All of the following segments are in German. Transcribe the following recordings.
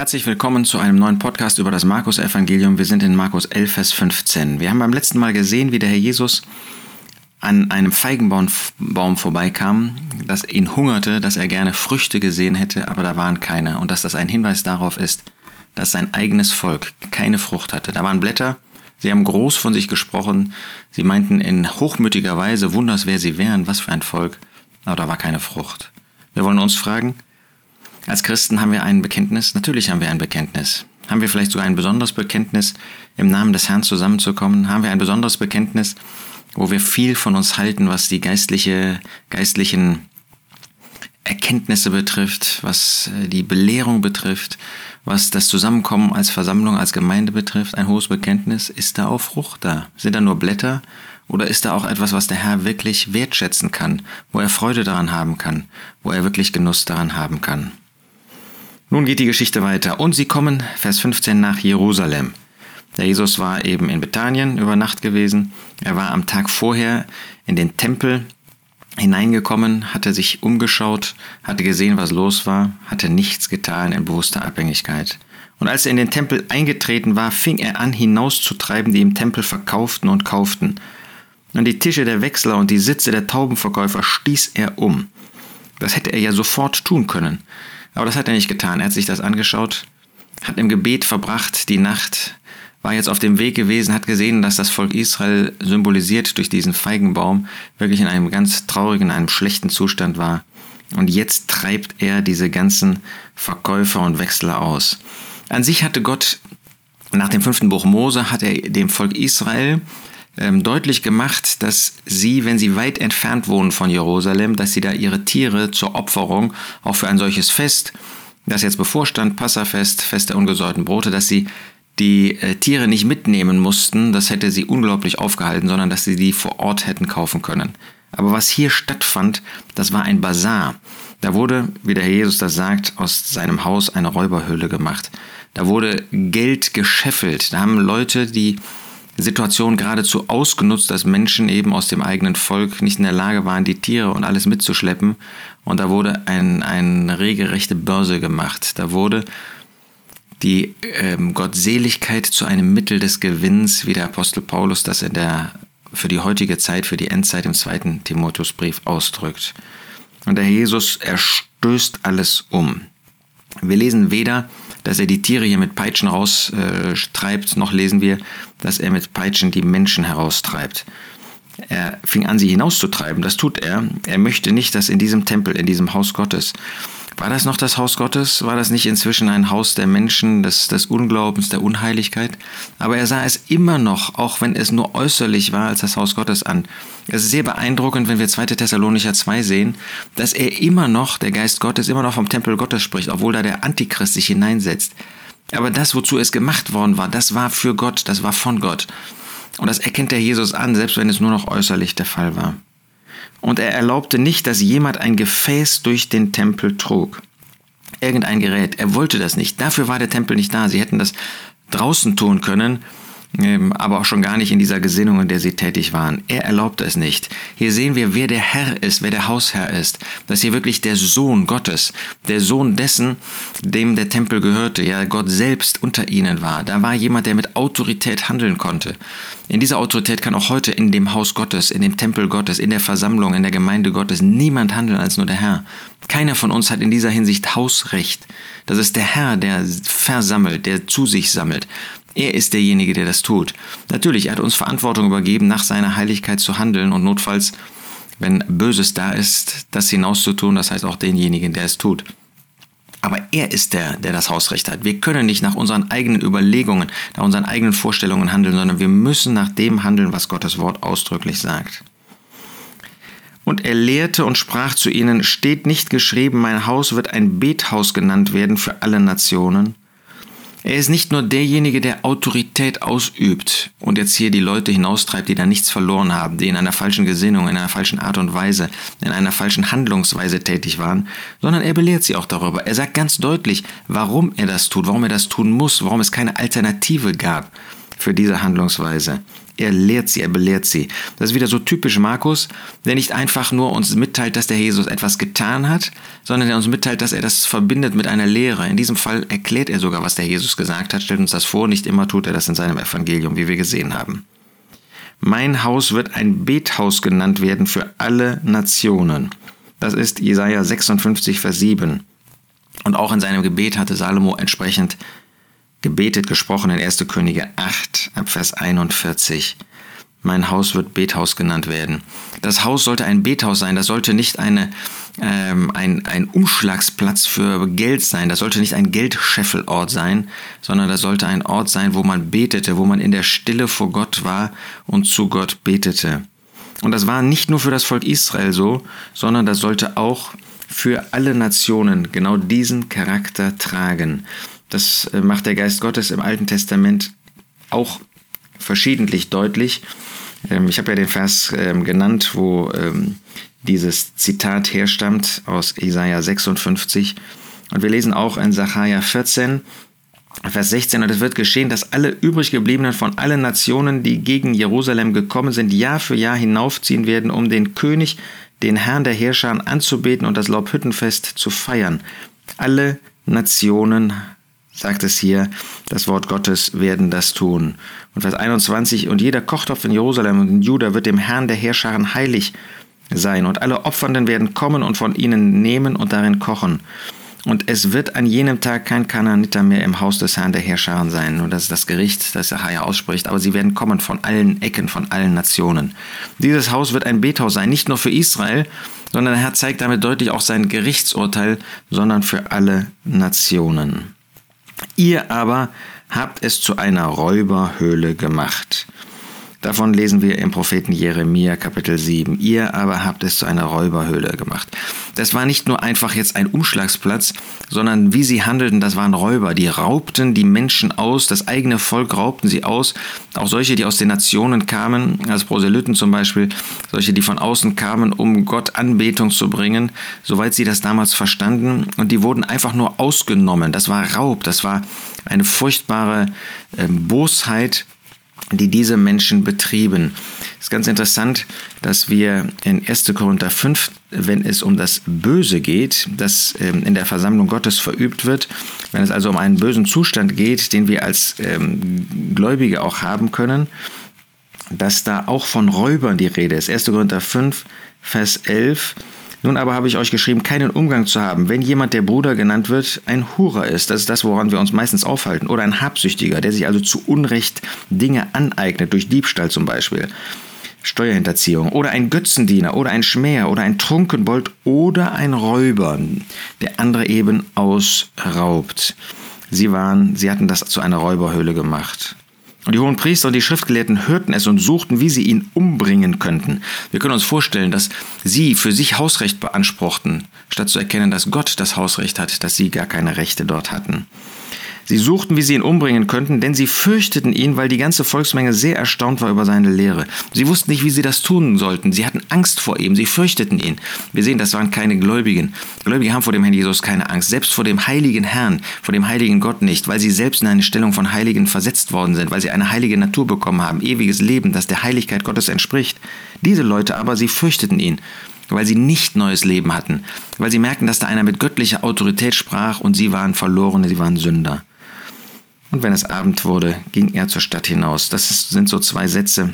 Herzlich willkommen zu einem neuen Podcast über das Markus-Evangelium. Wir sind in Markus 11, Vers 15. Wir haben beim letzten Mal gesehen, wie der Herr Jesus an einem Feigenbaum vorbeikam, dass ihn hungerte, dass er gerne Früchte gesehen hätte, aber da waren keine. Und dass das ein Hinweis darauf ist, dass sein eigenes Volk keine Frucht hatte. Da waren Blätter, sie haben groß von sich gesprochen, sie meinten in hochmütiger Weise, wunders wer sie wären, was für ein Volk, aber da war keine Frucht. Wir wollen uns fragen, als Christen haben wir ein Bekenntnis? Natürlich haben wir ein Bekenntnis. Haben wir vielleicht sogar ein besonderes Bekenntnis, im Namen des Herrn zusammenzukommen? Haben wir ein besonderes Bekenntnis, wo wir viel von uns halten, was die geistliche, geistlichen Erkenntnisse betrifft, was äh, die Belehrung betrifft, was das Zusammenkommen als Versammlung, als Gemeinde betrifft, ein hohes Bekenntnis, ist da auch Frucht da? Sind da nur Blätter oder ist da auch etwas, was der Herr wirklich wertschätzen kann, wo er Freude daran haben kann, wo er wirklich Genuss daran haben kann? Nun geht die Geschichte weiter und sie kommen, Vers 15, nach Jerusalem. Der Jesus war eben in Bethanien über Nacht gewesen. Er war am Tag vorher in den Tempel hineingekommen, hatte sich umgeschaut, hatte gesehen, was los war, hatte nichts getan in bewusster Abhängigkeit. Und als er in den Tempel eingetreten war, fing er an hinauszutreiben, die im Tempel verkauften und kauften. Und die Tische der Wechsler und die Sitze der Taubenverkäufer stieß er um. Das hätte er ja sofort tun können. Aber das hat er nicht getan. Er hat sich das angeschaut, hat im Gebet verbracht die Nacht, war jetzt auf dem Weg gewesen, hat gesehen, dass das Volk Israel symbolisiert durch diesen Feigenbaum wirklich in einem ganz traurigen, in einem schlechten Zustand war. Und jetzt treibt er diese ganzen Verkäufer und Wechsler aus. An sich hatte Gott nach dem fünften Buch Mose hat er dem Volk Israel ähm, deutlich gemacht, dass sie, wenn sie weit entfernt wohnen von Jerusalem, dass sie da ihre Tiere zur Opferung, auch für ein solches Fest, das jetzt bevorstand, Passafest, Fest der ungesäuerten Brote, dass sie die äh, Tiere nicht mitnehmen mussten, das hätte sie unglaublich aufgehalten, sondern dass sie die vor Ort hätten kaufen können. Aber was hier stattfand, das war ein Bazar. Da wurde, wie der Herr Jesus das sagt, aus seinem Haus eine Räuberhöhle gemacht. Da wurde Geld gescheffelt. Da haben Leute die Situation geradezu ausgenutzt, dass Menschen eben aus dem eigenen Volk nicht in der Lage waren, die Tiere und alles mitzuschleppen. Und da wurde ein, eine regelrechte Börse gemacht. Da wurde die ähm, Gottseligkeit zu einem Mittel des Gewinns, wie der Apostel Paulus das in der, für die heutige Zeit, für die Endzeit im zweiten Timotheusbrief ausdrückt. Und der Jesus, er stößt alles um. Wir lesen weder, dass er die Tiere hier mit Peitschen raustreibt, noch lesen wir, dass er mit Peitschen die Menschen heraustreibt. Er fing an, sie hinauszutreiben, das tut er. Er möchte nicht, dass in diesem Tempel, in diesem Haus Gottes, war das noch das Haus Gottes? War das nicht inzwischen ein Haus der Menschen, des, des Unglaubens, der Unheiligkeit? Aber er sah es immer noch, auch wenn es nur äußerlich war, als das Haus Gottes an. Es ist sehr beeindruckend, wenn wir 2. Thessalonicher 2 sehen, dass er immer noch, der Geist Gottes, immer noch vom Tempel Gottes spricht, obwohl da der Antichrist sich hineinsetzt. Aber das, wozu es gemacht worden war, das war für Gott, das war von Gott. Und das erkennt der Jesus an, selbst wenn es nur noch äußerlich der Fall war und er erlaubte nicht, dass jemand ein Gefäß durch den Tempel trug. Irgendein Gerät. Er wollte das nicht. Dafür war der Tempel nicht da. Sie hätten das draußen tun können ähm, aber auch schon gar nicht in dieser Gesinnung, in der sie tätig waren. Er erlaubte es nicht. Hier sehen wir, wer der Herr ist, wer der Hausherr ist. Dass hier wirklich der Sohn Gottes, der Sohn dessen, dem der Tempel gehörte, ja Gott selbst unter ihnen war. Da war jemand, der mit Autorität handeln konnte. In dieser Autorität kann auch heute in dem Haus Gottes, in dem Tempel Gottes, in der Versammlung, in der Gemeinde Gottes niemand handeln als nur der Herr. Keiner von uns hat in dieser Hinsicht Hausrecht. Das ist der Herr, der versammelt, der zu sich sammelt. Er ist derjenige, der das tut. Natürlich, er hat uns Verantwortung übergeben, nach seiner Heiligkeit zu handeln und notfalls, wenn Böses da ist, das hinauszutun, das heißt auch denjenigen, der es tut. Aber er ist der, der das Hausrecht hat. Wir können nicht nach unseren eigenen Überlegungen, nach unseren eigenen Vorstellungen handeln, sondern wir müssen nach dem handeln, was Gottes Wort ausdrücklich sagt. Und er lehrte und sprach zu ihnen, steht nicht geschrieben, mein Haus wird ein Bethaus genannt werden für alle Nationen. Er ist nicht nur derjenige, der Autorität ausübt und jetzt hier die Leute hinaustreibt, die da nichts verloren haben, die in einer falschen Gesinnung, in einer falschen Art und Weise, in einer falschen Handlungsweise tätig waren, sondern er belehrt sie auch darüber. Er sagt ganz deutlich, warum er das tut, warum er das tun muss, warum es keine Alternative gab für diese Handlungsweise. Er lehrt sie, er belehrt sie. Das ist wieder so typisch Markus, der nicht einfach nur uns mitteilt, dass der Jesus etwas getan hat, sondern der uns mitteilt, dass er das verbindet mit einer Lehre. In diesem Fall erklärt er sogar, was der Jesus gesagt hat, stellt uns das vor. Nicht immer tut er das in seinem Evangelium, wie wir gesehen haben. Mein Haus wird ein Bethaus genannt werden für alle Nationen. Das ist Jesaja 56, Vers 7. Und auch in seinem Gebet hatte Salomo entsprechend gebetet, gesprochen in 1. Könige 8, ab Vers 41. Mein Haus wird Bethaus genannt werden. Das Haus sollte ein Bethaus sein, das sollte nicht eine, ähm, ein, ein Umschlagsplatz für Geld sein, das sollte nicht ein Geldscheffelort sein, sondern das sollte ein Ort sein, wo man betete, wo man in der Stille vor Gott war und zu Gott betete. Und das war nicht nur für das Volk Israel so, sondern das sollte auch für alle Nationen genau diesen Charakter tragen. Das äh, macht der Geist Gottes im Alten Testament auch verschiedentlich deutlich. Ähm, ich habe ja den Vers ähm, genannt, wo ähm, dieses Zitat herstammt aus Isaiah 56. Und wir lesen auch in Sacharja 14, Vers 16, und es wird geschehen, dass alle übrig gebliebenen von allen Nationen, die gegen Jerusalem gekommen sind, Jahr für Jahr hinaufziehen werden, um den König, den Herrn der Herrscher anzubeten und das Laubhüttenfest zu feiern. Alle Nationen sagt es hier, das Wort Gottes werden das tun. Und Vers 21, und jeder Kochtopf in Jerusalem und in Juda wird dem Herrn der Herrscharen heilig sein, und alle Opfernden werden kommen und von ihnen nehmen und darin kochen. Und es wird an jenem Tag kein Kananiter mehr im Haus des Herrn der Herrscharen sein. Und das ist das Gericht, das Achaia ausspricht. Aber sie werden kommen von allen Ecken, von allen Nationen. Dieses Haus wird ein Bethaus sein, nicht nur für Israel, sondern der Herr zeigt damit deutlich auch sein Gerichtsurteil, sondern für alle Nationen. Ihr aber habt es zu einer Räuberhöhle gemacht. Davon lesen wir im Propheten Jeremia Kapitel 7. Ihr aber habt es zu einer Räuberhöhle gemacht. Das war nicht nur einfach jetzt ein Umschlagsplatz, sondern wie sie handelten, das waren Räuber. Die raubten die Menschen aus, das eigene Volk raubten sie aus. Auch solche, die aus den Nationen kamen, als Proselyten zum Beispiel, solche, die von außen kamen, um Gott Anbetung zu bringen, soweit sie das damals verstanden. Und die wurden einfach nur ausgenommen. Das war Raub, das war eine furchtbare äh, Bosheit die diese Menschen betrieben. Es ist ganz interessant, dass wir in 1. Korinther 5, wenn es um das Böse geht, das ähm, in der Versammlung Gottes verübt wird, wenn es also um einen bösen Zustand geht, den wir als ähm, Gläubige auch haben können, dass da auch von Räubern die Rede ist. 1. Korinther 5, Vers 11. Nun aber habe ich euch geschrieben, keinen Umgang zu haben, wenn jemand, der Bruder genannt wird, ein Hurer ist. Das ist das, woran wir uns meistens aufhalten. Oder ein Habsüchtiger, der sich also zu Unrecht Dinge aneignet, durch Diebstahl zum Beispiel. Steuerhinterziehung oder ein Götzendiener oder ein Schmäher oder ein Trunkenbold oder ein Räuber, der andere eben ausraubt. Sie waren, sie hatten das zu einer Räuberhöhle gemacht. Und die hohen Priester und die Schriftgelehrten hörten es und suchten, wie sie ihn umbringen könnten. Wir können uns vorstellen, dass sie für sich Hausrecht beanspruchten, statt zu erkennen, dass Gott das Hausrecht hat, dass sie gar keine Rechte dort hatten. Sie suchten, wie sie ihn umbringen könnten, denn sie fürchteten ihn, weil die ganze Volksmenge sehr erstaunt war über seine Lehre. Sie wussten nicht, wie sie das tun sollten. Sie hatten Angst vor ihm, sie fürchteten ihn. Wir sehen, das waren keine Gläubigen. Gläubige haben vor dem Herrn Jesus keine Angst, selbst vor dem heiligen Herrn, vor dem heiligen Gott nicht, weil sie selbst in eine Stellung von Heiligen versetzt worden sind, weil sie eine heilige Natur bekommen haben, ewiges Leben, das der Heiligkeit Gottes entspricht. Diese Leute aber, sie fürchteten ihn weil sie nicht neues Leben hatten, weil sie merkten, dass da einer mit göttlicher Autorität sprach und sie waren Verlorene, sie waren Sünder. Und wenn es Abend wurde, ging er zur Stadt hinaus. Das sind so zwei Sätze,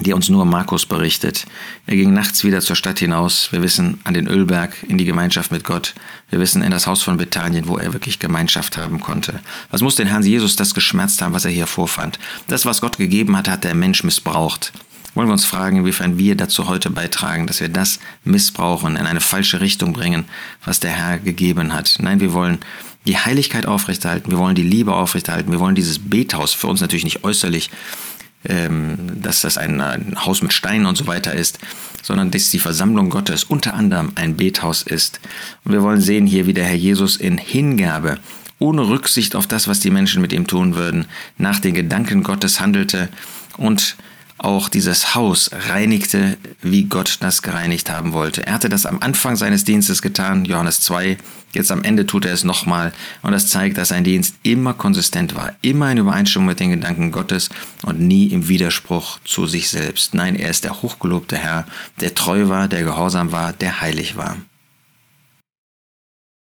die uns nur Markus berichtet. Er ging nachts wieder zur Stadt hinaus. Wir wissen an den Ölberg, in die Gemeinschaft mit Gott. Wir wissen in das Haus von Bethanien, wo er wirklich Gemeinschaft haben konnte. Was muss den Herrn Jesus das geschmerzt haben, was er hier vorfand? Das, was Gott gegeben hat, hat der Mensch missbraucht. Wollen wir uns fragen, inwiefern wir dazu heute beitragen, dass wir das missbrauchen, in eine falsche Richtung bringen, was der Herr gegeben hat? Nein, wir wollen die Heiligkeit aufrechterhalten, wir wollen die Liebe aufrechterhalten, wir wollen dieses Bethaus, für uns natürlich nicht äußerlich, ähm, dass das ein, ein, Haus mit Steinen und so weiter ist, sondern dass die Versammlung Gottes unter anderem ein Bethaus ist. Und wir wollen sehen hier, wie der Herr Jesus in Hingabe, ohne Rücksicht auf das, was die Menschen mit ihm tun würden, nach den Gedanken Gottes handelte und auch dieses Haus reinigte, wie Gott das gereinigt haben wollte. Er hatte das am Anfang seines Dienstes getan, Johannes 2. Jetzt am Ende tut er es nochmal. Und das zeigt, dass sein Dienst immer konsistent war, immer in Übereinstimmung mit den Gedanken Gottes und nie im Widerspruch zu sich selbst. Nein, er ist der hochgelobte Herr, der treu war, der gehorsam war, der heilig war.